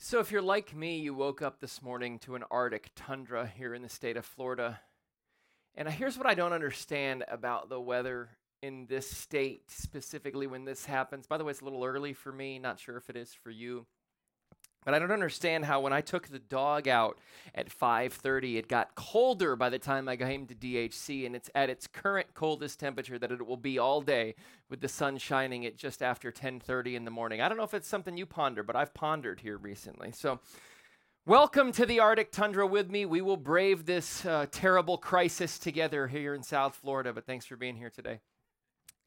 So, if you're like me, you woke up this morning to an Arctic tundra here in the state of Florida. And here's what I don't understand about the weather in this state, specifically when this happens. By the way, it's a little early for me, not sure if it is for you. But I don't understand how when I took the dog out at 5:30, it got colder by the time I came to DHC, and it's at its current coldest temperature that it will be all day, with the sun shining at just after 10:30 in the morning. I don't know if it's something you ponder, but I've pondered here recently. So. Welcome to the Arctic tundra with me. We will brave this uh, terrible crisis together here in South Florida, but thanks for being here today.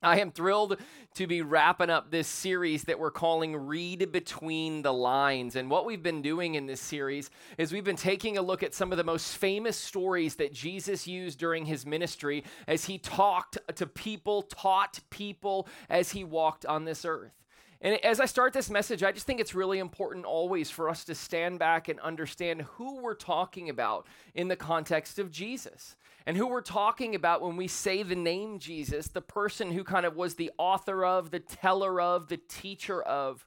I am thrilled to be wrapping up this series that we're calling Read Between the Lines. And what we've been doing in this series is we've been taking a look at some of the most famous stories that Jesus used during his ministry as he talked to people, taught people as he walked on this earth. And as I start this message, I just think it's really important always for us to stand back and understand who we're talking about in the context of Jesus. And who we're talking about when we say the name Jesus, the person who kind of was the author of, the teller of, the teacher of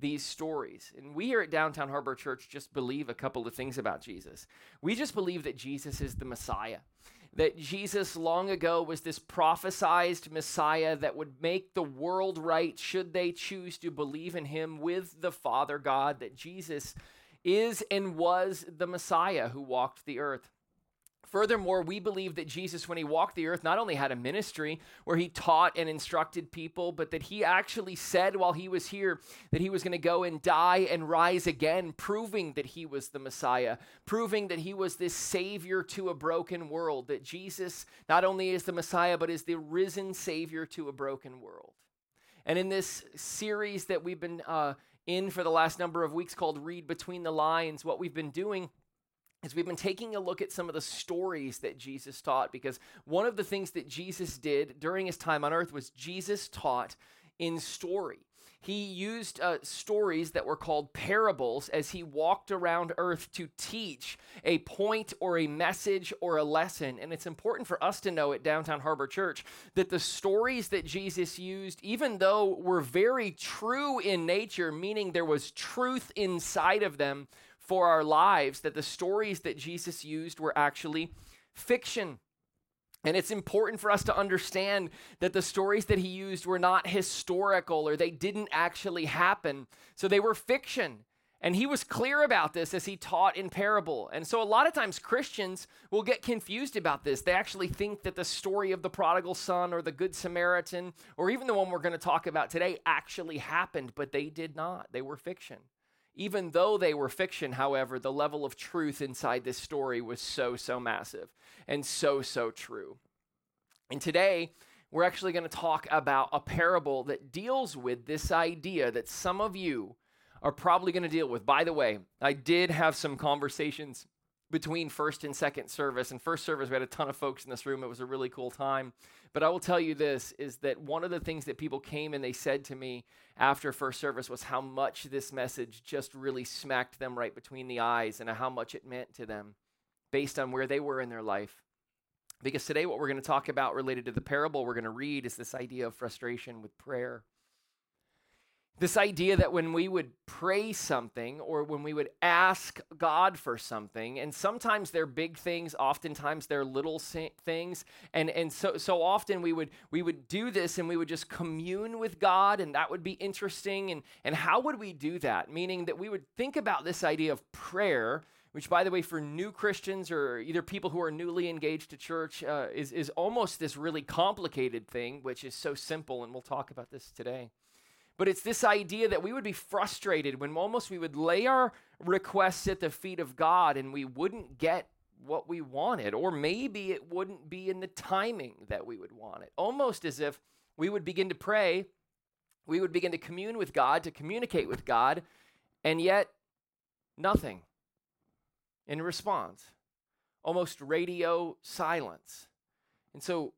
these stories. And we here at Downtown Harbor Church just believe a couple of things about Jesus. We just believe that Jesus is the Messiah that Jesus long ago was this prophesized Messiah that would make the world right should they choose to believe in him with the Father God, that Jesus is and was the Messiah who walked the earth. Furthermore, we believe that Jesus, when he walked the earth, not only had a ministry where he taught and instructed people, but that he actually said while he was here that he was going to go and die and rise again, proving that he was the Messiah, proving that he was this Savior to a broken world, that Jesus not only is the Messiah, but is the risen Savior to a broken world. And in this series that we've been uh, in for the last number of weeks called Read Between the Lines, what we've been doing is we've been taking a look at some of the stories that Jesus taught because one of the things that Jesus did during his time on earth was Jesus taught in story. He used uh, stories that were called parables as he walked around earth to teach a point or a message or a lesson. And it's important for us to know at Downtown Harbor Church that the stories that Jesus used, even though were very true in nature, meaning there was truth inside of them, for our lives that the stories that Jesus used were actually fiction. And it's important for us to understand that the stories that he used were not historical or they didn't actually happen. So they were fiction. And he was clear about this as he taught in parable. And so a lot of times Christians will get confused about this. They actually think that the story of the prodigal son or the good Samaritan or even the one we're going to talk about today actually happened, but they did not. They were fiction. Even though they were fiction, however, the level of truth inside this story was so, so massive and so, so true. And today, we're actually going to talk about a parable that deals with this idea that some of you are probably going to deal with. By the way, I did have some conversations between first and second service. And first service, we had a ton of folks in this room. It was a really cool time. But I will tell you this is that one of the things that people came and they said to me after first service was how much this message just really smacked them right between the eyes and how much it meant to them based on where they were in their life. Because today, what we're going to talk about related to the parable we're going to read is this idea of frustration with prayer. This idea that when we would pray something or when we would ask God for something, and sometimes they're big things, oftentimes they're little things, and, and so, so often we would, we would do this and we would just commune with God, and that would be interesting. And, and how would we do that? Meaning that we would think about this idea of prayer, which, by the way, for new Christians or either people who are newly engaged to church, uh, is, is almost this really complicated thing, which is so simple, and we'll talk about this today. But it's this idea that we would be frustrated when almost we would lay our requests at the feet of God and we wouldn't get what we wanted, or maybe it wouldn't be in the timing that we would want it. Almost as if we would begin to pray, we would begin to commune with God, to communicate with God, and yet nothing in response. Almost radio silence. And so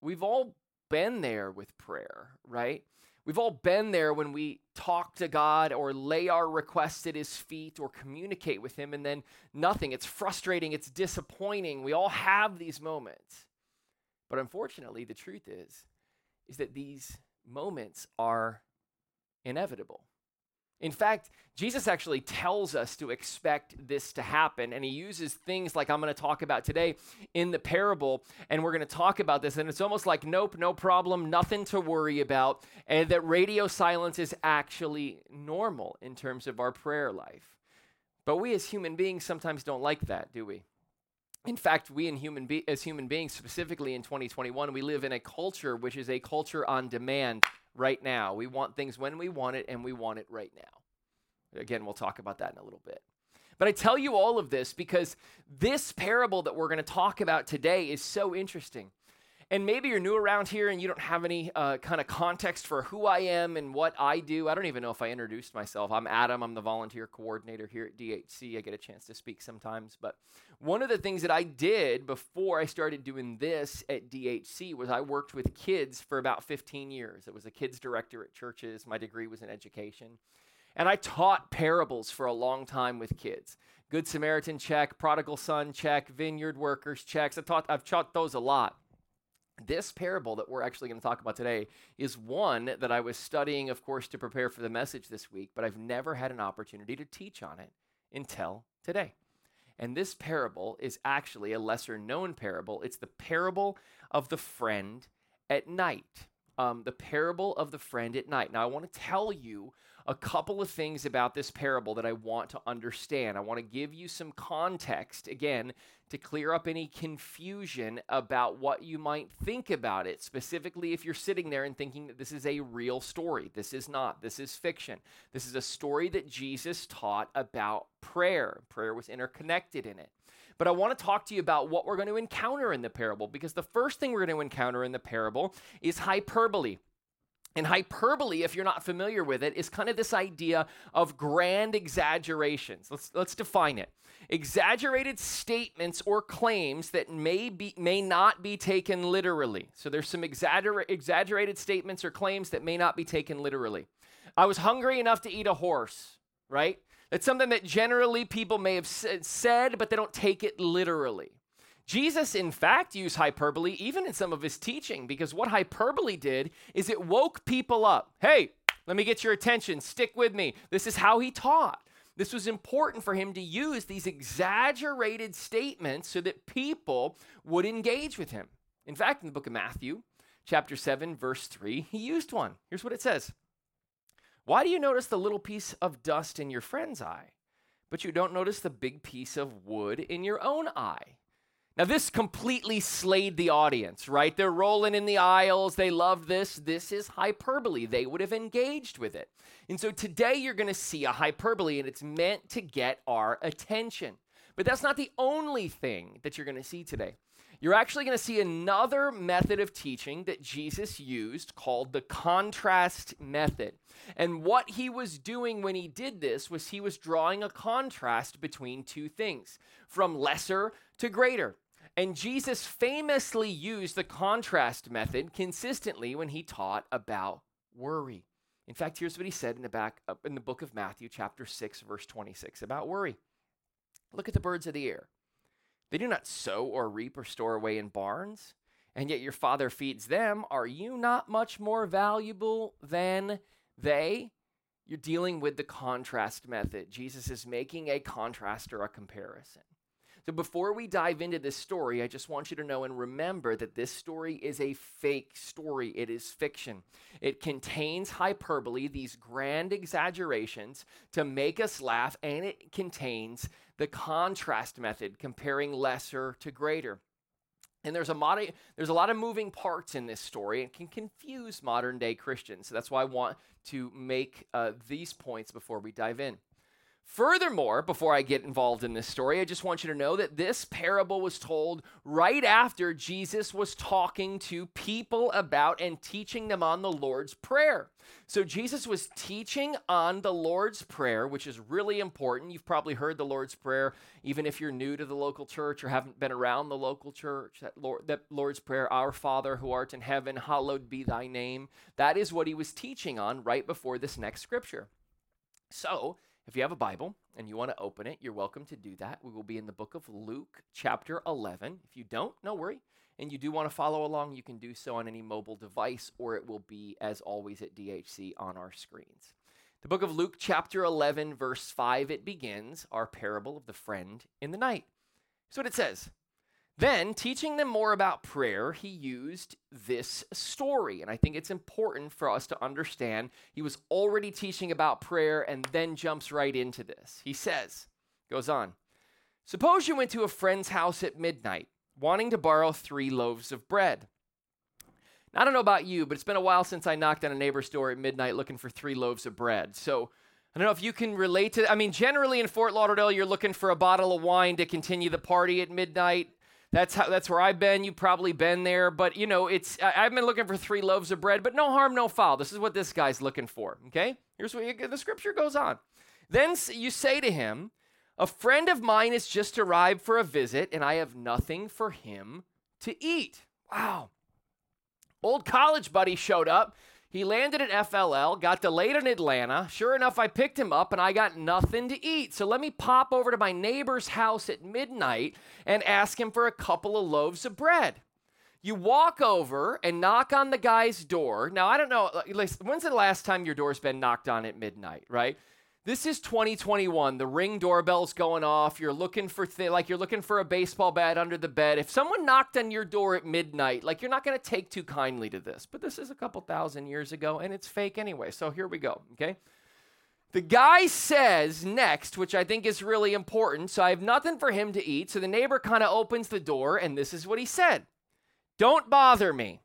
we've all been there with prayer, right? We've all been there when we talk to God or lay our requests at his feet or communicate with him and then nothing. It's frustrating, it's disappointing. We all have these moments. But unfortunately, the truth is is that these moments are inevitable. In fact, Jesus actually tells us to expect this to happen, and he uses things like I'm going to talk about today in the parable, and we're going to talk about this. And it's almost like, nope, no problem, nothing to worry about, and that radio silence is actually normal in terms of our prayer life. But we as human beings sometimes don't like that, do we? In fact, we in human be- as human beings, specifically in 2021, we live in a culture which is a culture on demand right now. We want things when we want it, and we want it right now. Again, we'll talk about that in a little bit. But I tell you all of this because this parable that we're going to talk about today is so interesting. And maybe you're new around here and you don't have any uh, kind of context for who I am and what I do. I don't even know if I introduced myself. I'm Adam. I'm the volunteer coordinator here at DHC. I get a chance to speak sometimes. But one of the things that I did before I started doing this at DHC was I worked with kids for about 15 years. I was a kids director at churches. My degree was in education. And I taught parables for a long time with kids. Good Samaritan check, prodigal son check, vineyard workers checks. I taught, I've taught those a lot. This parable that we're actually going to talk about today is one that I was studying, of course, to prepare for the message this week, but I've never had an opportunity to teach on it until today. And this parable is actually a lesser known parable. It's the parable of the friend at night. Um, the parable of the friend at night. Now, I want to tell you a couple of things about this parable that I want to understand. I want to give you some context, again, to clear up any confusion about what you might think about it, specifically if you're sitting there and thinking that this is a real story. This is not. This is fiction. This is a story that Jesus taught about prayer. Prayer was interconnected in it. But I want to talk to you about what we're going to encounter in the parable because the first thing we're going to encounter in the parable is hyperbole. And hyperbole, if you're not familiar with it, is kind of this idea of grand exaggerations. Let's, let's define it. Exaggerated statements or claims that may, be, may not be taken literally. So there's some exagger- exaggerated statements or claims that may not be taken literally. I was hungry enough to eat a horse, right? That's something that generally people may have said, but they don't take it literally. Jesus, in fact, used hyperbole even in some of his teaching because what hyperbole did is it woke people up. Hey, let me get your attention. Stick with me. This is how he taught. This was important for him to use these exaggerated statements so that people would engage with him. In fact, in the book of Matthew, chapter 7, verse 3, he used one. Here's what it says Why do you notice the little piece of dust in your friend's eye, but you don't notice the big piece of wood in your own eye? Now, this completely slayed the audience, right? They're rolling in the aisles. They love this. This is hyperbole. They would have engaged with it. And so today you're going to see a hyperbole, and it's meant to get our attention. But that's not the only thing that you're going to see today. You're actually going to see another method of teaching that Jesus used called the contrast method. And what he was doing when he did this was he was drawing a contrast between two things from lesser to greater. And Jesus famously used the contrast method consistently when he taught about worry. In fact, here's what he said in the back uh, in the book of Matthew chapter 6 verse 26 about worry. Look at the birds of the air. They do not sow or reap or store away in barns, and yet your father feeds them. Are you not much more valuable than they? You're dealing with the contrast method. Jesus is making a contrast or a comparison. So before we dive into this story, I just want you to know and remember that this story is a fake story. It is fiction. It contains hyperbole, these grand exaggerations to make us laugh, and it contains the contrast method, comparing lesser to greater. And there's a, mod- there's a lot of moving parts in this story and can confuse modern day Christians. So that's why I want to make uh, these points before we dive in. Furthermore, before I get involved in this story, I just want you to know that this parable was told right after Jesus was talking to people about and teaching them on the Lord's Prayer. So, Jesus was teaching on the Lord's Prayer, which is really important. You've probably heard the Lord's Prayer, even if you're new to the local church or haven't been around the local church. That, Lord, that Lord's Prayer, Our Father who art in heaven, hallowed be thy name. That is what he was teaching on right before this next scripture. So, if you have a Bible and you want to open it, you're welcome to do that. We will be in the book of Luke, chapter 11. If you don't, no worry. And you do want to follow along, you can do so on any mobile device, or it will be, as always, at DHC on our screens. The book of Luke, chapter 11, verse 5, it begins our parable of the friend in the night. Here's what it says Then, teaching them more about prayer, he used this story. And I think it's important for us to understand he was already teaching about prayer and then jumps right into this. He says, goes on, Suppose you went to a friend's house at midnight, wanting to borrow three loaves of bread. Now, I don't know about you, but it's been a while since I knocked on a neighbor's door at midnight looking for three loaves of bread. So I don't know if you can relate to. I mean, generally in Fort Lauderdale, you're looking for a bottle of wine to continue the party at midnight. That's how. That's where I've been. You've probably been there, but you know, it's. I, have been looking for three loaves of bread, but no harm, no foul. This is what this guy's looking for. Okay. Here's what you, the scripture goes on. Then you say to him, "A friend of mine has just arrived for a visit, and I have nothing for him to eat." Wow. Old college buddy showed up. He landed at FLL, got delayed in Atlanta. Sure enough, I picked him up and I got nothing to eat. So let me pop over to my neighbor's house at midnight and ask him for a couple of loaves of bread. You walk over and knock on the guy's door. Now, I don't know, when's the last time your door's been knocked on at midnight, right? This is 2021. The ring doorbell's going off. You're looking for like you're looking for a baseball bat under the bed. If someone knocked on your door at midnight, like you're not going to take too kindly to this. But this is a couple thousand years ago and it's fake anyway. So here we go, okay? The guy says next, which I think is really important, so I have nothing for him to eat. So the neighbor kind of opens the door and this is what he said. Don't bother me.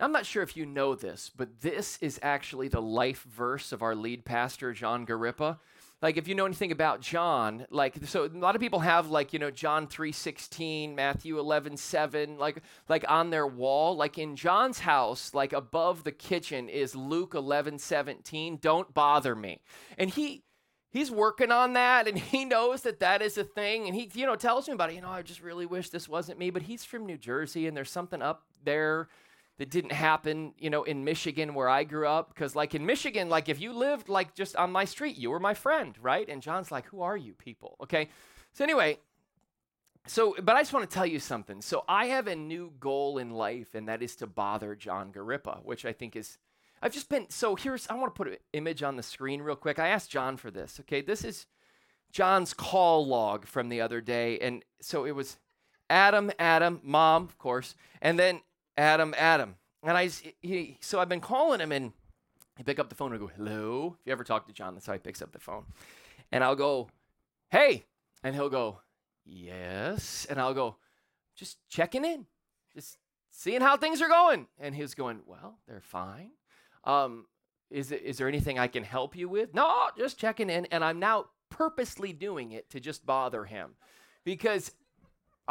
I'm not sure if you know this, but this is actually the life verse of our lead pastor, John Garippa. Like if you know anything about John, like so a lot of people have like, you know, John 3:16, Matthew 11:7 like like on their wall. Like in John's house, like above the kitchen is Luke 11:17, don't bother me. And he he's working on that and he knows that that is a thing and he you know tells me about it you know i just really wish this wasn't me but he's from new jersey and there's something up there that didn't happen, you know, in Michigan where I grew up. Because, like, in Michigan, like, if you lived, like, just on my street, you were my friend, right? And John's like, who are you people? Okay. So, anyway, so, but I just want to tell you something. So, I have a new goal in life, and that is to bother John Garippa, which I think is, I've just been, so here's, I want to put an image on the screen real quick. I asked John for this, okay? This is John's call log from the other day. And so it was Adam, Adam, mom, of course, and then Adam, Adam. And I, he, so I've been calling him and he pick up the phone and go, hello. If you ever talk to John, that's how he picks up the phone. And I'll go, hey. And he'll go, yes. And I'll go, just checking in, just seeing how things are going. And he's going, well, they're fine. Um, is, it, is there anything I can help you with? No, just checking in. And I'm now purposely doing it to just bother him because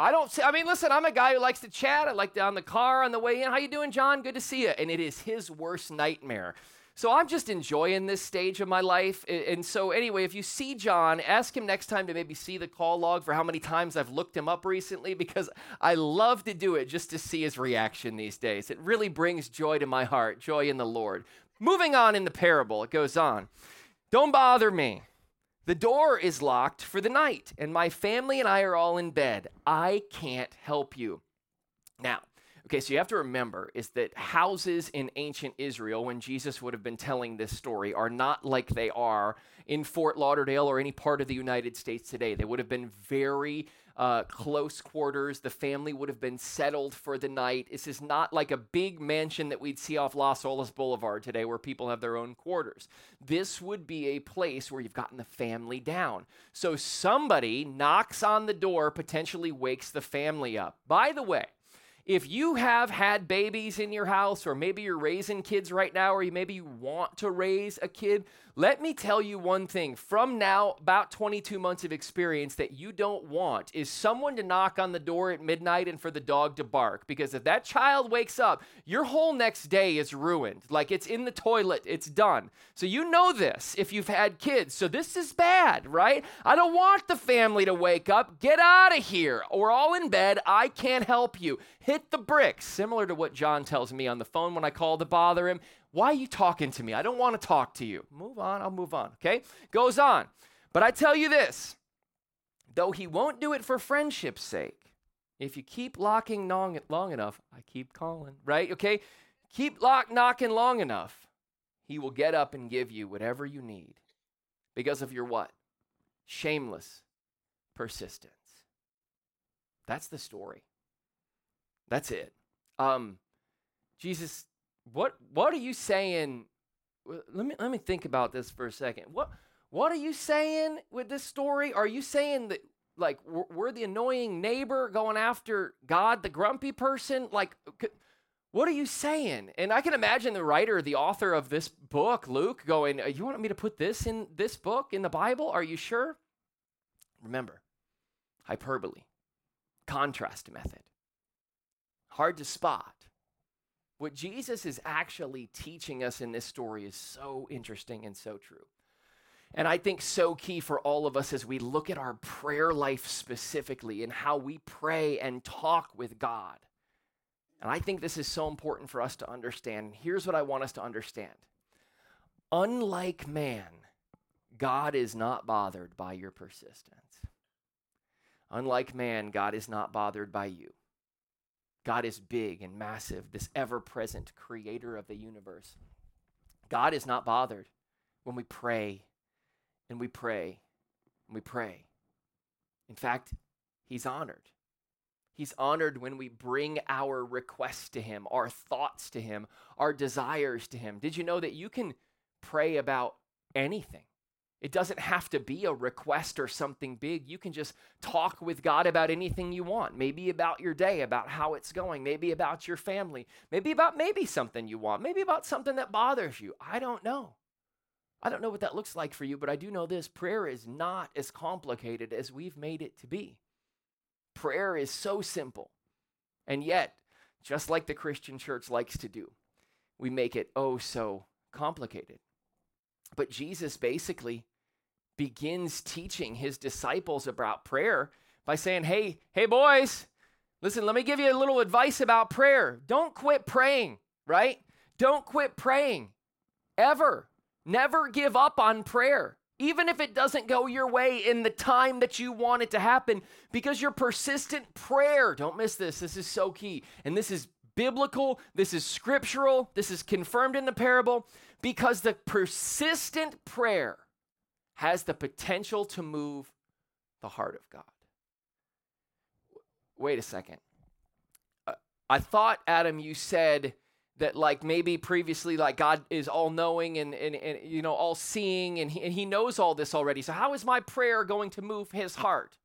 I don't see, I mean, listen, I'm a guy who likes to chat. I like down the car on the way in. How you doing, John? Good to see you. And it is his worst nightmare. So I'm just enjoying this stage of my life. And so, anyway, if you see John, ask him next time to maybe see the call log for how many times I've looked him up recently because I love to do it just to see his reaction these days. It really brings joy to my heart, joy in the Lord. Moving on in the parable, it goes on. Don't bother me. The door is locked for the night, and my family and I are all in bed. I can't help you. Now, okay, so you have to remember is that houses in ancient Israel, when Jesus would have been telling this story, are not like they are in Fort Lauderdale or any part of the United States today. They would have been very uh, close quarters. The family would have been settled for the night. This is not like a big mansion that we'd see off Las Olas Boulevard today where people have their own quarters. This would be a place where you've gotten the family down. So somebody knocks on the door, potentially wakes the family up. By the way, if you have had babies in your house, or maybe you're raising kids right now, or you maybe you want to raise a kid, let me tell you one thing from now, about 22 months of experience, that you don't want is someone to knock on the door at midnight and for the dog to bark. Because if that child wakes up, your whole next day is ruined. Like it's in the toilet, it's done. So you know this if you've had kids. So this is bad, right? I don't want the family to wake up. Get out of here. We're all in bed. I can't help you. Hit the bricks, similar to what John tells me on the phone when I call to bother him. Why are you talking to me? I don't want to talk to you. Move on, I'll move on, okay? Goes on. But I tell you this though he won't do it for friendship's sake, if you keep locking long, long enough, I keep calling, right? Okay? Keep lock knocking long enough, he will get up and give you whatever you need because of your what? Shameless persistence. That's the story. That's it. Um, Jesus, what what are you saying? Let me let me think about this for a second. What what are you saying with this story? Are you saying that like we're the annoying neighbor going after God, the grumpy person? Like, what are you saying? And I can imagine the writer, the author of this book, Luke, going, uh, You want me to put this in this book in the Bible? Are you sure? Remember, hyperbole, contrast method, hard to spot. What Jesus is actually teaching us in this story is so interesting and so true. And I think so key for all of us as we look at our prayer life specifically and how we pray and talk with God. And I think this is so important for us to understand. Here's what I want us to understand Unlike man, God is not bothered by your persistence. Unlike man, God is not bothered by you. God is big and massive, this ever present creator of the universe. God is not bothered when we pray and we pray and we pray. In fact, He's honored. He's honored when we bring our requests to Him, our thoughts to Him, our desires to Him. Did you know that you can pray about anything? It doesn't have to be a request or something big. You can just talk with God about anything you want. Maybe about your day, about how it's going, maybe about your family, maybe about maybe something you want, maybe about something that bothers you. I don't know. I don't know what that looks like for you, but I do know this prayer is not as complicated as we've made it to be. Prayer is so simple. And yet, just like the Christian church likes to do, we make it oh so complicated. But Jesus basically begins teaching his disciples about prayer by saying, Hey, hey, boys, listen, let me give you a little advice about prayer. Don't quit praying, right? Don't quit praying ever. Never give up on prayer, even if it doesn't go your way in the time that you want it to happen, because your persistent prayer, don't miss this, this is so key. And this is biblical, this is scriptural, this is confirmed in the parable, because the persistent prayer has the potential to move the heart of God. Wait a second. Uh, I thought, Adam, you said that like maybe previously like god is all knowing and, and, and you know all seeing and he, and he knows all this already so how is my prayer going to move his heart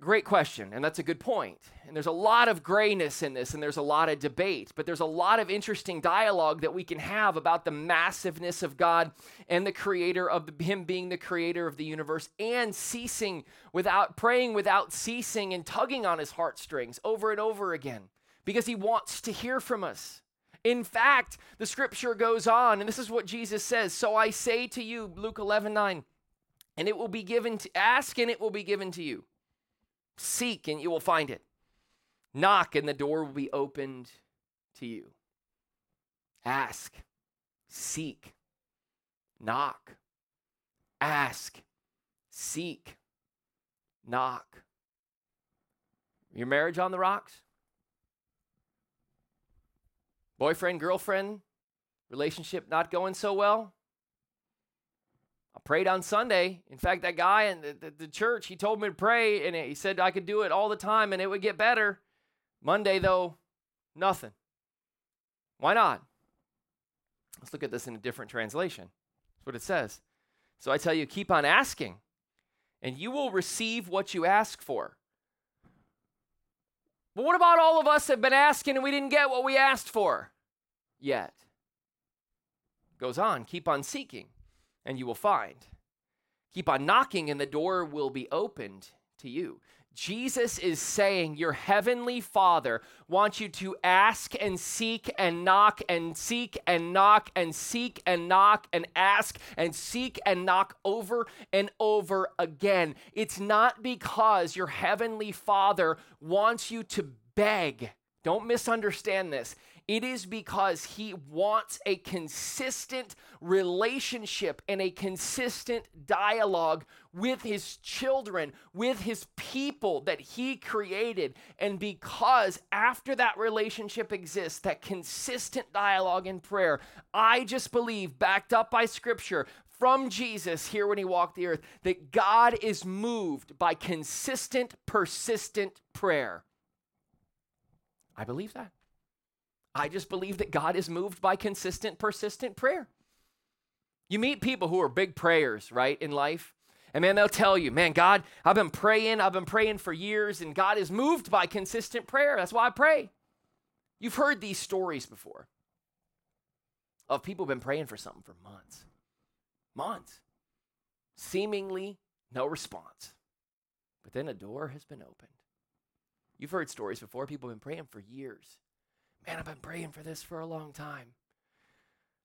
Great question, and that's a good point. And there's a lot of grayness in this, and there's a lot of debate, but there's a lot of interesting dialogue that we can have about the massiveness of God and the creator of the, Him being the creator of the universe and ceasing without praying without ceasing and tugging on His heartstrings over and over again because he wants to hear from us. In fact, the scripture goes on, and this is what Jesus says So I say to you, Luke 11 9, and it will be given to ask, and it will be given to you. Seek, and you will find it. Knock, and the door will be opened to you. Ask, seek, knock. Ask, seek, knock. Your marriage on the rocks? Boyfriend, girlfriend, relationship not going so well? I prayed on Sunday. In fact, that guy in the, the, the, church, he told me to pray and he said I could do it all the time and it would get better. Monday, though, nothing. Why not? Let's look at this in a different translation. That's what it says. So I tell you, keep on asking, and you will receive what you ask for. But what about all of us that have been asking and we didn't get what we asked for yet? Goes on, keep on seeking and you will find. Keep on knocking and the door will be opened to you. Jesus is saying your heavenly Father wants you to ask and seek and knock and seek and knock and seek and knock and ask and seek and knock over and over again. It's not because your heavenly Father wants you to beg. Don't misunderstand this. It is because he wants a consistent relationship and a consistent dialogue with his children, with his people that he created. And because after that relationship exists, that consistent dialogue and prayer, I just believe, backed up by scripture, from Jesus here when he walked the earth that God is moved by consistent, persistent prayer. I believe that. I just believe that God is moved by consistent, persistent prayer. You meet people who are big prayers, right, in life. And man, they'll tell you, man, God, I've been praying, I've been praying for years, and God is moved by consistent prayer. That's why I pray. You've heard these stories before of people been praying for something for months, months, seemingly no response. But then a door has been opened. You've heard stories before, people have been praying for years Man, I've been praying for this for a long time.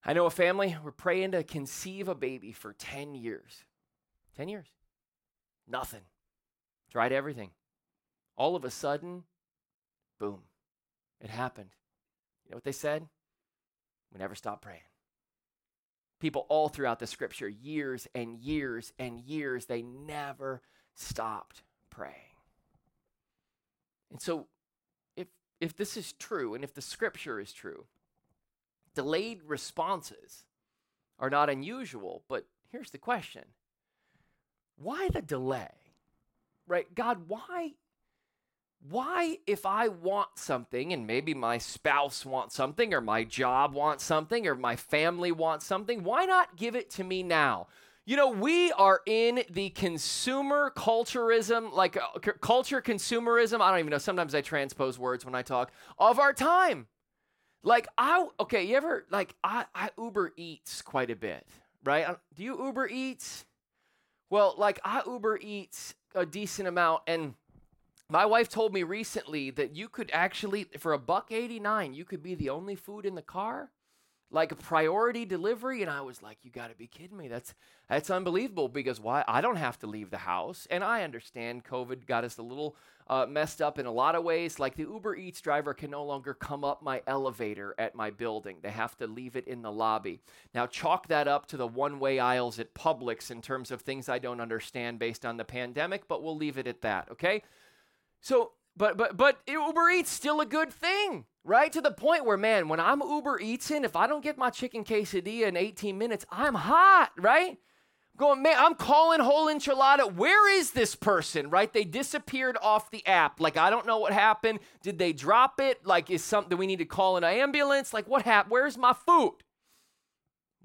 I know a family, we're praying to conceive a baby for 10 years. 10 years. Nothing. Tried everything. All of a sudden, boom, it happened. You know what they said? We never stop praying. People all throughout the scripture, years and years and years, they never stopped praying. And so if this is true and if the scripture is true, delayed responses are not unusual, but here's the question why the delay? Right? God, why? Why, if I want something and maybe my spouse wants something or my job wants something or my family wants something, why not give it to me now? You know, we are in the consumer culturism, like uh, c- culture consumerism. I don't even know. Sometimes I transpose words when I talk of our time. Like I okay, you ever like I, I Uber Eats quite a bit, right? Uh, do you Uber Eats? Well, like I Uber Eats a decent amount, and my wife told me recently that you could actually, for a buck eighty nine, you could be the only food in the car like a priority delivery and i was like you got to be kidding me. That's that's unbelievable because why? I don't have to leave the house and i understand covid got us a little uh, messed up in a lot of ways. Like the uber eats driver can no longer come up my elevator at my building. They have to leave it in the lobby. Now chalk that up to the one way aisles at publix in terms of things i don't understand based on the pandemic but we'll leave it at that okay? So but but but Uber Eats still a good thing, right? To the point where man, when I'm Uber Eatsing, if I don't get my chicken quesadilla in 18 minutes, I'm hot, right? going, man, I'm calling whole enchilada. Where is this person? Right? They disappeared off the app. Like, I don't know what happened. Did they drop it? Like, is something we need to call an ambulance? Like, what happened? Where's my food?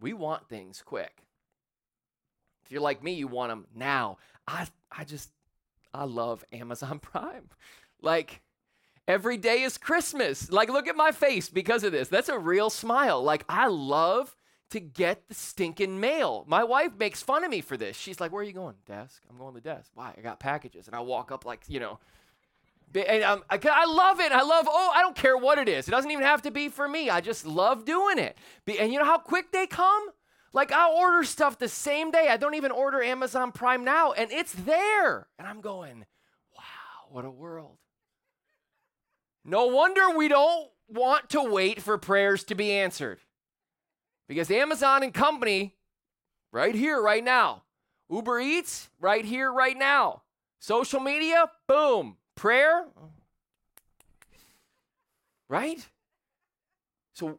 We want things quick. If you're like me, you want them now. I I just I love Amazon Prime. Like, every day is Christmas. Like, look at my face because of this. That's a real smile. Like, I love to get the stinking mail. My wife makes fun of me for this. She's like, Where are you going? Desk. I'm going to the desk. Why? I got packages. And I walk up, like, you know, and um, I, I, love it. I love, oh, I don't care what it is. It doesn't even have to be for me. I just love doing it. And you know how quick they come? Like, I order stuff the same day. I don't even order Amazon Prime now, and it's there. And I'm going, wow, what a world. No wonder we don't want to wait for prayers to be answered. Because Amazon and company, right here, right now. Uber Eats, right here, right now. Social media, boom. Prayer, right? So,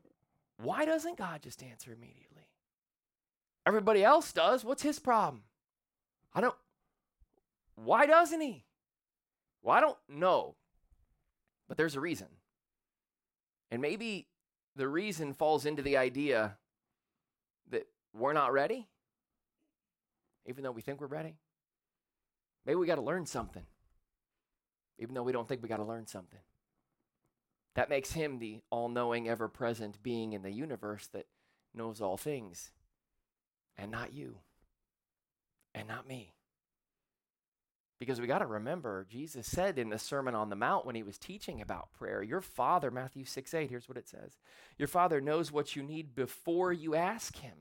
why doesn't God just answer immediately? Everybody else does. What's his problem? I don't. Why doesn't he? Well, I don't know. But there's a reason. And maybe the reason falls into the idea that we're not ready, even though we think we're ready. Maybe we got to learn something, even though we don't think we got to learn something. That makes him the all knowing, ever present being in the universe that knows all things, and not you, and not me. Because we got to remember, Jesus said in the Sermon on the Mount when he was teaching about prayer, Your Father, Matthew 6 8, here's what it says Your Father knows what you need before you ask him.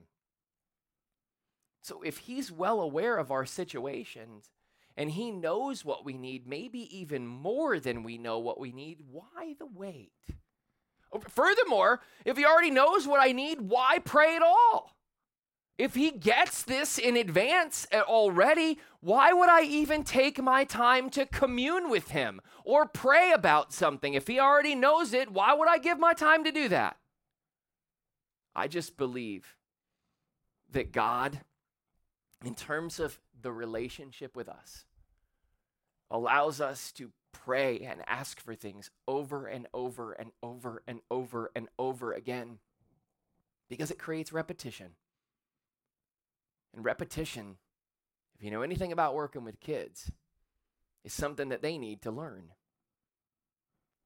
So if he's well aware of our situations and he knows what we need, maybe even more than we know what we need, why the wait? Furthermore, if he already knows what I need, why pray at all? If he gets this in advance eh, already, why would I even take my time to commune with him or pray about something? If he already knows it, why would I give my time to do that? I just believe that God, in terms of the relationship with us, allows us to pray and ask for things over and over and over and over and over again because it creates repetition. And repetition, if you know anything about working with kids, is something that they need to learn.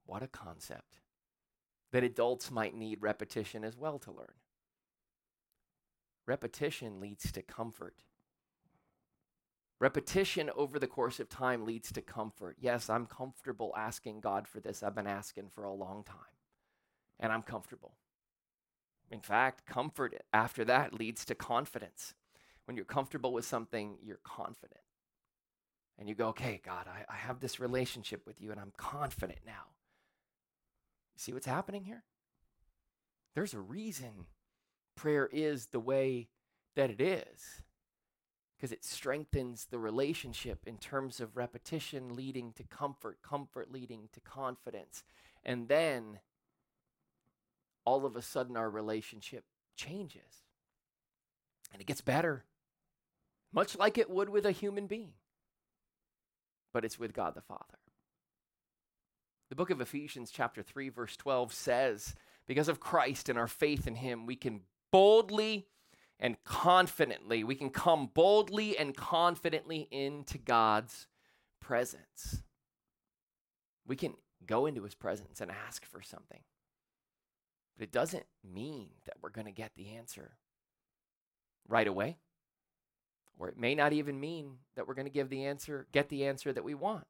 What a concept. That adults might need repetition as well to learn. Repetition leads to comfort. Repetition over the course of time leads to comfort. Yes, I'm comfortable asking God for this. I've been asking for a long time, and I'm comfortable. In fact, comfort after that leads to confidence. When you're comfortable with something, you're confident. And you go, okay, God, I, I have this relationship with you and I'm confident now. You see what's happening here? There's a reason prayer is the way that it is because it strengthens the relationship in terms of repetition leading to comfort, comfort leading to confidence. And then all of a sudden our relationship changes and it gets better much like it would with a human being, but it's with God the Father. The book of Ephesians, chapter 3, verse 12 says, Because of Christ and our faith in Him, we can boldly and confidently, we can come boldly and confidently into God's presence. We can go into His presence and ask for something. But it doesn't mean that we're going to get the answer right away or it may not even mean that we're going to give the answer, get the answer that we want.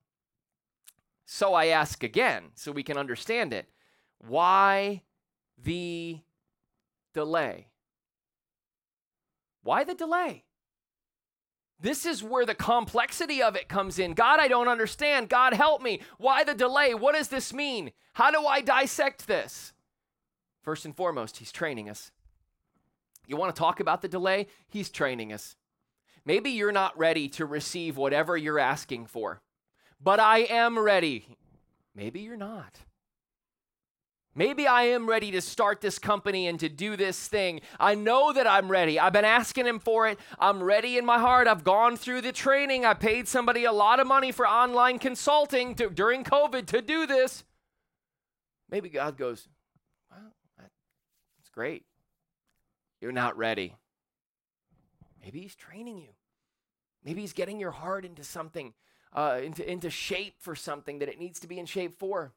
So I ask again so we can understand it. Why the delay? Why the delay? This is where the complexity of it comes in. God, I don't understand. God, help me. Why the delay? What does this mean? How do I dissect this? First and foremost, He's training us. You want to talk about the delay? He's training us. Maybe you're not ready to receive whatever you're asking for, but I am ready. Maybe you're not. Maybe I am ready to start this company and to do this thing. I know that I'm ready. I've been asking him for it. I'm ready in my heart. I've gone through the training. I paid somebody a lot of money for online consulting to, during COVID to do this. Maybe God goes, Well, that's great. You're not ready. Maybe he's training you. Maybe he's getting your heart into something, uh, into, into shape for something that it needs to be in shape for.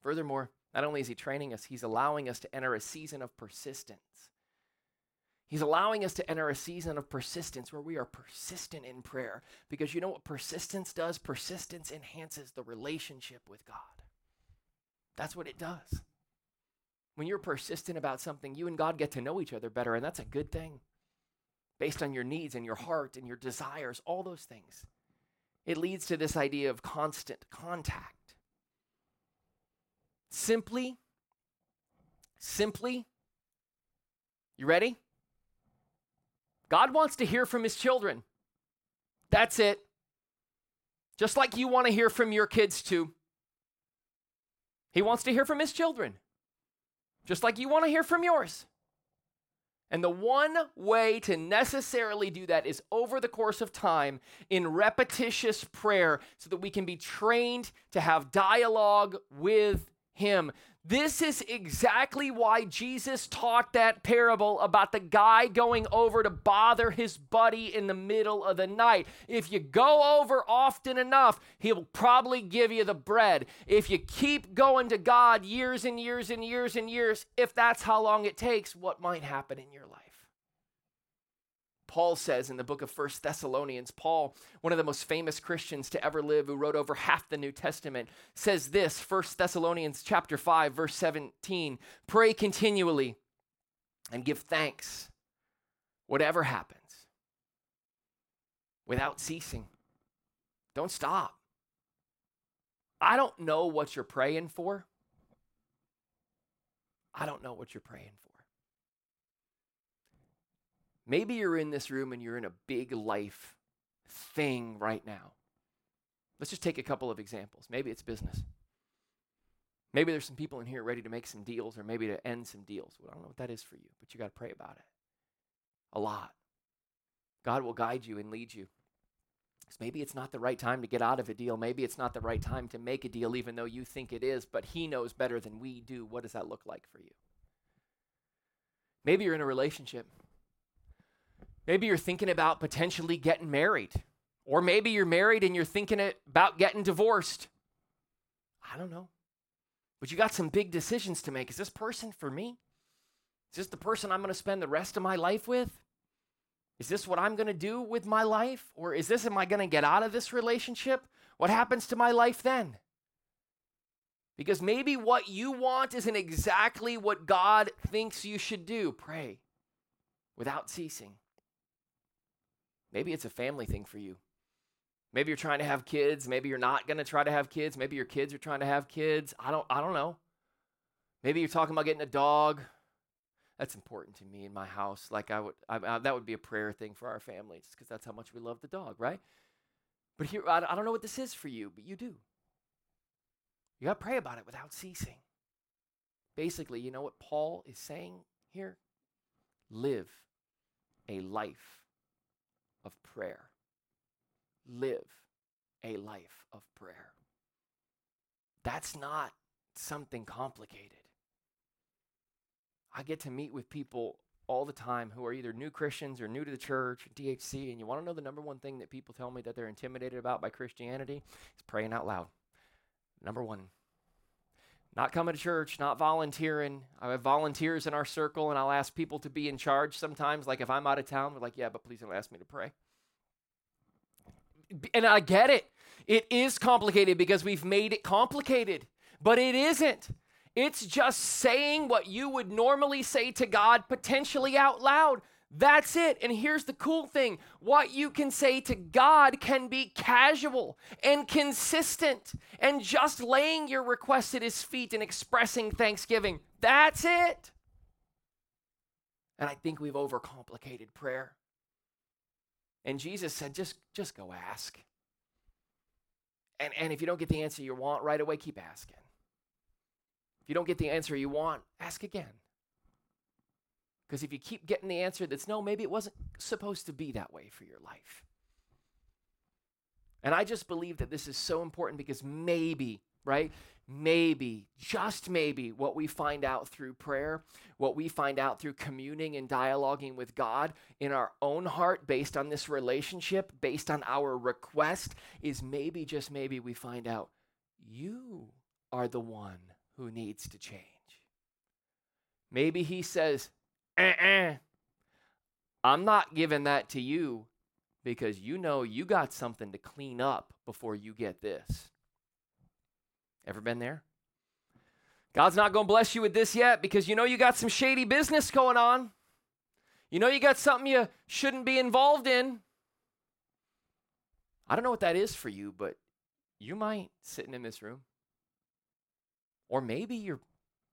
Furthermore, not only is he training us, he's allowing us to enter a season of persistence. He's allowing us to enter a season of persistence where we are persistent in prayer. Because you know what persistence does? Persistence enhances the relationship with God. That's what it does. When you're persistent about something, you and God get to know each other better, and that's a good thing based on your needs and your heart and your desires, all those things. It leads to this idea of constant contact. Simply, simply, you ready? God wants to hear from his children. That's it. Just like you want to hear from your kids too. He wants to hear from his children. Just like you want to hear from yours. And the one way to necessarily do that is over the course of time in repetitious prayer so that we can be trained to have dialogue with Him. This is exactly why Jesus taught that parable about the guy going over to bother his buddy in the middle of the night. If you go over often enough, he'll probably give you the bread. If you keep going to God years and years and years and years, if that's how long it takes, what might happen in your life? Paul says in the book of First Thessalonians, Paul, one of the most famous Christians to ever live, who wrote over half the New Testament, says this, First Thessalonians chapter 5, verse 17, pray continually and give thanks whatever happens without ceasing. Don't stop. I don't know what you're praying for. I don't know what you're praying for. Maybe you're in this room and you're in a big life thing right now. Let's just take a couple of examples. Maybe it's business. Maybe there's some people in here ready to make some deals or maybe to end some deals. Well, I don't know what that is for you, but you got to pray about it. A lot. God will guide you and lead you. Because maybe it's not the right time to get out of a deal. Maybe it's not the right time to make a deal, even though you think it is, but He knows better than we do. What does that look like for you? Maybe you're in a relationship. Maybe you're thinking about potentially getting married. Or maybe you're married and you're thinking about getting divorced. I don't know. But you got some big decisions to make. Is this person for me? Is this the person I'm going to spend the rest of my life with? Is this what I'm going to do with my life? Or is this, am I going to get out of this relationship? What happens to my life then? Because maybe what you want isn't exactly what God thinks you should do. Pray without ceasing. Maybe it's a family thing for you. Maybe you're trying to have kids. Maybe you're not going to try to have kids. Maybe your kids are trying to have kids. I don't I don't know. Maybe you're talking about getting a dog. That's important to me in my house. Like I would I, I, that would be a prayer thing for our families because that's how much we love the dog, right? But here I, I don't know what this is for you, but you do. You got to pray about it without ceasing. Basically, you know what Paul is saying here? Live a life of prayer. Live a life of prayer. That's not something complicated. I get to meet with people all the time who are either new Christians or new to the church, DHC, and you want to know the number one thing that people tell me that they're intimidated about by Christianity? It's praying out loud. Number one. Not coming to church, not volunteering. I have volunteers in our circle, and I'll ask people to be in charge sometimes. Like if I'm out of town, we're like, yeah, but please don't ask me to pray. And I get it. It is complicated because we've made it complicated, but it isn't. It's just saying what you would normally say to God, potentially out loud. That's it. And here's the cool thing what you can say to God can be casual and consistent and just laying your request at His feet and expressing thanksgiving. That's it. And I think we've overcomplicated prayer. And Jesus said, just, just go ask. And, and if you don't get the answer you want right away, keep asking. If you don't get the answer you want, ask again. Because if you keep getting the answer that's no, maybe it wasn't supposed to be that way for your life. And I just believe that this is so important because maybe, right? Maybe, just maybe, what we find out through prayer, what we find out through communing and dialoguing with God in our own heart based on this relationship, based on our request, is maybe, just maybe, we find out you are the one who needs to change. Maybe He says, uh-uh. I'm not giving that to you because you know you got something to clean up before you get this. Ever been there? God's not going to bless you with this yet because you know you got some shady business going on. You know you got something you shouldn't be involved in. I don't know what that is for you, but you might sitting in this room. Or maybe you're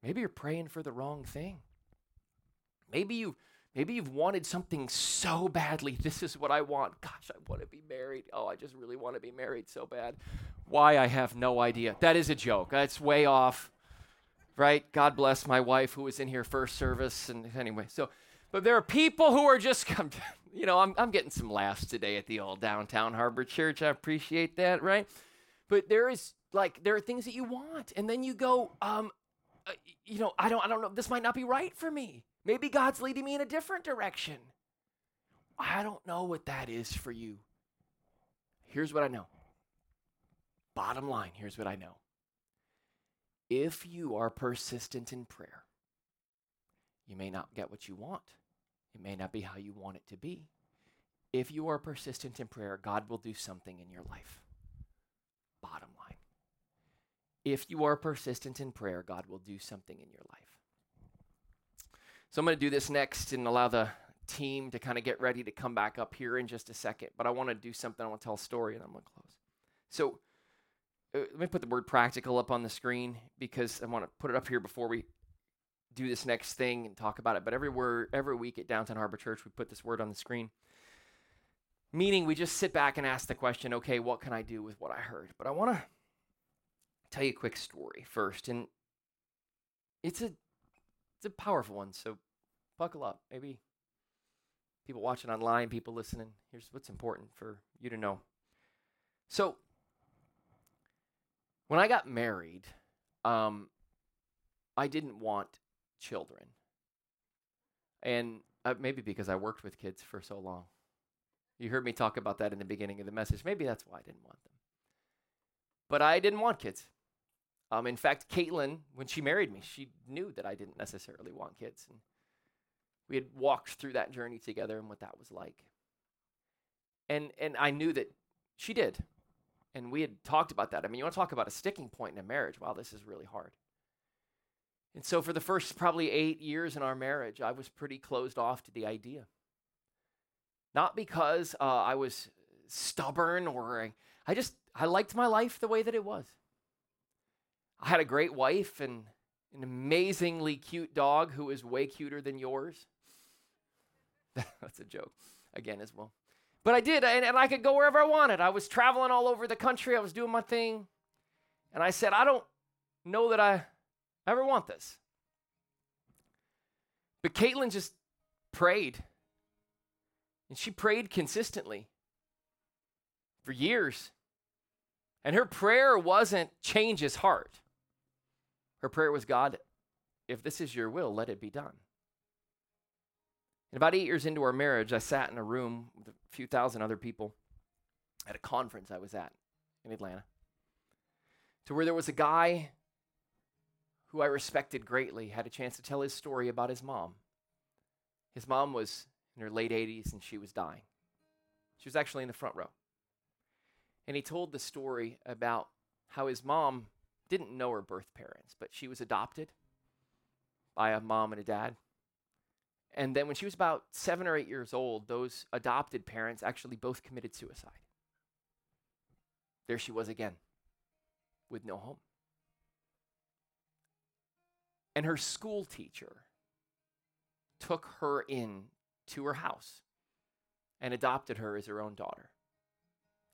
maybe you're praying for the wrong thing. Maybe you maybe you've wanted something so badly. This is what I want. Gosh, I want to be married. Oh, I just really want to be married so bad. Why I have no idea. That is a joke. That's way off. Right? God bless my wife who was in here first service and anyway. So but there are people who are just you know, I'm I'm getting some laughs today at the old downtown Harbor Church. I appreciate that, right? But there is like there are things that you want and then you go um uh, you know, I don't I don't know this might not be right for me. Maybe God's leading me in a different direction. I don't know what that is for you. Here's what I know. Bottom line, here's what I know. If you are persistent in prayer, you may not get what you want. It may not be how you want it to be. If you are persistent in prayer, God will do something in your life. Bottom line. If you are persistent in prayer, God will do something in your life. So I'm going to do this next and allow the team to kind of get ready to come back up here in just a second. But I want to do something. I want to tell a story and I'm going to close. So uh, let me put the word practical up on the screen because I want to put it up here before we do this next thing and talk about it. But every word, every week at Downtown Harbor Church, we put this word on the screen. Meaning, we just sit back and ask the question, okay, what can I do with what I heard? But I want to tell you a quick story first, and it's a it's a powerful one. So buckle up. Maybe people watching online, people listening. Here's what's important for you to know. So when I got married, um, I didn't want children. And uh, maybe because I worked with kids for so long. You heard me talk about that in the beginning of the message. Maybe that's why I didn't want them. But I didn't want kids. Um, in fact, Caitlin, when she married me, she knew that I didn't necessarily want kids. And we had walked through that journey together and what that was like. And, and I knew that she did. And we had talked about that. I mean, you want to talk about a sticking point in a marriage? Wow, this is really hard. And so, for the first probably eight years in our marriage, I was pretty closed off to the idea. Not because uh, I was stubborn or I, I just, I liked my life the way that it was. I had a great wife and an amazingly cute dog who is way cuter than yours. That's a joke, again, as well. But I did, and, and I could go wherever I wanted. I was traveling all over the country, I was doing my thing. And I said, I don't know that I ever want this. But Caitlin just prayed. And she prayed consistently for years. And her prayer wasn't change his heart. Her prayer was, God, if this is your will, let it be done. And about eight years into our marriage, I sat in a room with a few thousand other people at a conference I was at in Atlanta, to where there was a guy who I respected greatly, had a chance to tell his story about his mom. His mom was in her late 80s and she was dying. She was actually in the front row. And he told the story about how his mom didn't know her birth parents, but she was adopted by a mom and a dad. And then when she was about seven or eight years old, those adopted parents actually both committed suicide. There she was again, with no home. And her school teacher took her in to her house and adopted her as her own daughter.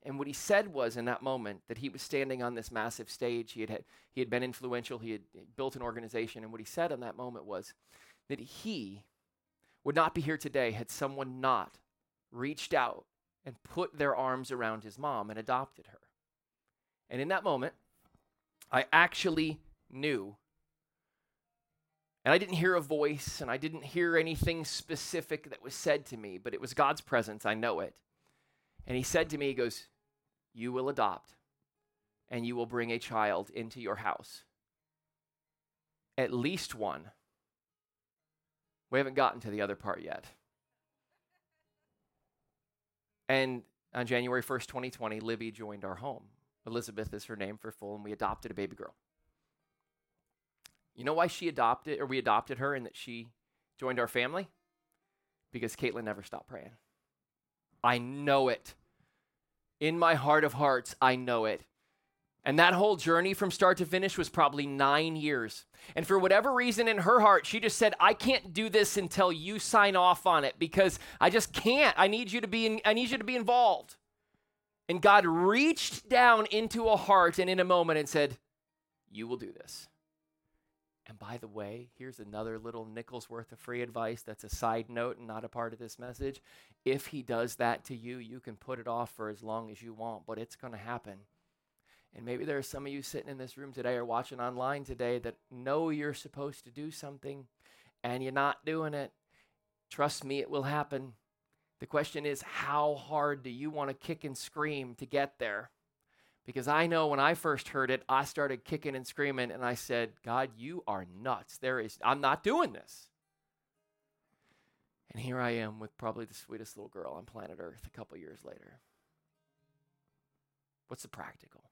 And what he said was in that moment that he was standing on this massive stage. He had, had, he had been influential, he had built an organization. And what he said in that moment was that he would not be here today had someone not reached out and put their arms around his mom and adopted her. And in that moment, I actually knew. And I didn't hear a voice and I didn't hear anything specific that was said to me, but it was God's presence. I know it. And he said to me, He goes, You will adopt and you will bring a child into your house. At least one. We haven't gotten to the other part yet. And on January 1st, 2020, Libby joined our home. Elizabeth is her name for full, and we adopted a baby girl. You know why she adopted, or we adopted her, and that she joined our family? Because Caitlin never stopped praying. I know it. In my heart of hearts, I know it. And that whole journey from start to finish was probably nine years. And for whatever reason in her heart, she just said, I can't do this until you sign off on it because I just can't. I need you to be in, I need you to be involved. And God reached down into a heart and in a moment and said, You will do this. And by the way, here's another little nickel's worth of free advice that's a side note and not a part of this message. If he does that to you, you can put it off for as long as you want, but it's going to happen. And maybe there are some of you sitting in this room today or watching online today that know you're supposed to do something and you're not doing it. Trust me, it will happen. The question is, how hard do you want to kick and scream to get there? Because I know when I first heard it, I started kicking and screaming and I said, God, you are nuts. There is, I'm not doing this. And here I am with probably the sweetest little girl on planet Earth a couple years later. What's the practical?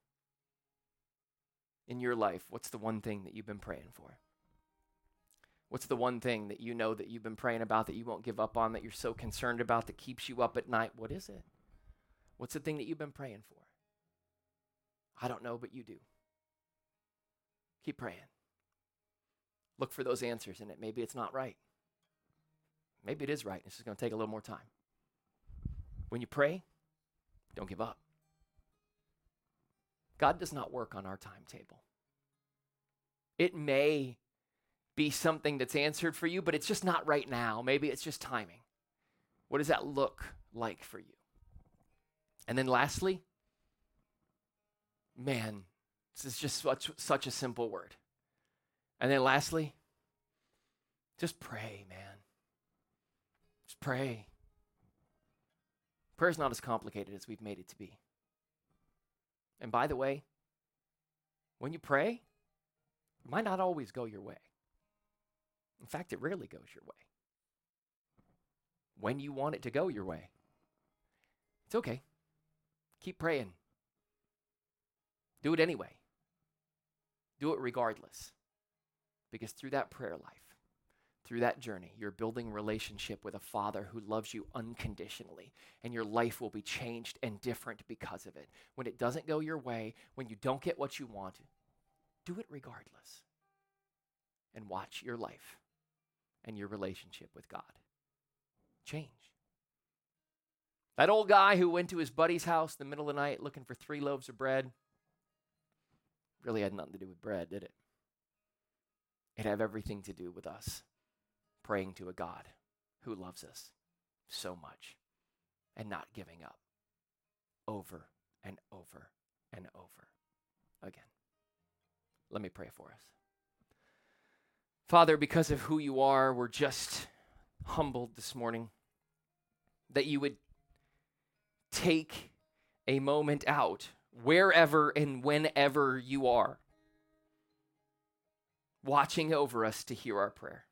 in your life, what's the one thing that you've been praying for? What's the one thing that you know that you've been praying about that you won't give up on, that you're so concerned about that keeps you up at night? What is it? What's the thing that you've been praying for? I don't know, but you do. Keep praying. look for those answers in it. Maybe it's not right. Maybe it is right. It's just going to take a little more time. When you pray, don't give up. God does not work on our timetable. It may be something that's answered for you, but it's just not right now. Maybe it's just timing. What does that look like for you? And then lastly, man, this is just such, such a simple word. And then lastly, just pray, man. Just pray. Prayer is not as complicated as we've made it to be. And by the way, when you pray, it might not always go your way. In fact, it rarely goes your way. When you want it to go your way, it's okay. Keep praying. Do it anyway. Do it regardless. Because through that prayer life, through that journey, you're building relationship with a father who loves you unconditionally, and your life will be changed and different because of it. When it doesn't go your way, when you don't get what you want, do it regardless. And watch your life and your relationship with God change. That old guy who went to his buddy's house in the middle of the night looking for three loaves of bread really had nothing to do with bread, did it? It had everything to do with us praying to a God who loves us so much and not giving up over and over and over again. Let me pray for us. Father, because of who you are, we're just humbled this morning that you would take a moment out wherever and whenever you are, watching over us to hear our prayer.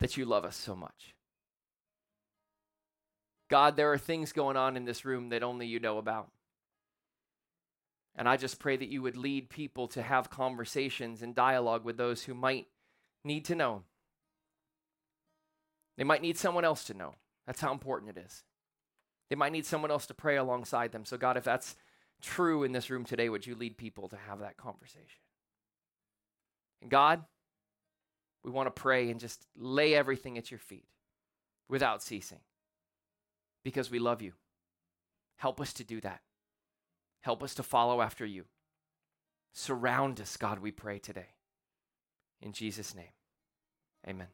That you love us so much. God, there are things going on in this room that only you know about. And I just pray that you would lead people to have conversations and dialogue with those who might need to know. They might need someone else to know. That's how important it is. They might need someone else to pray alongside them. So, God, if that's true in this room today, would you lead people to have that conversation? And God, we want to pray and just lay everything at your feet without ceasing because we love you. Help us to do that. Help us to follow after you. Surround us, God, we pray today. In Jesus' name, amen.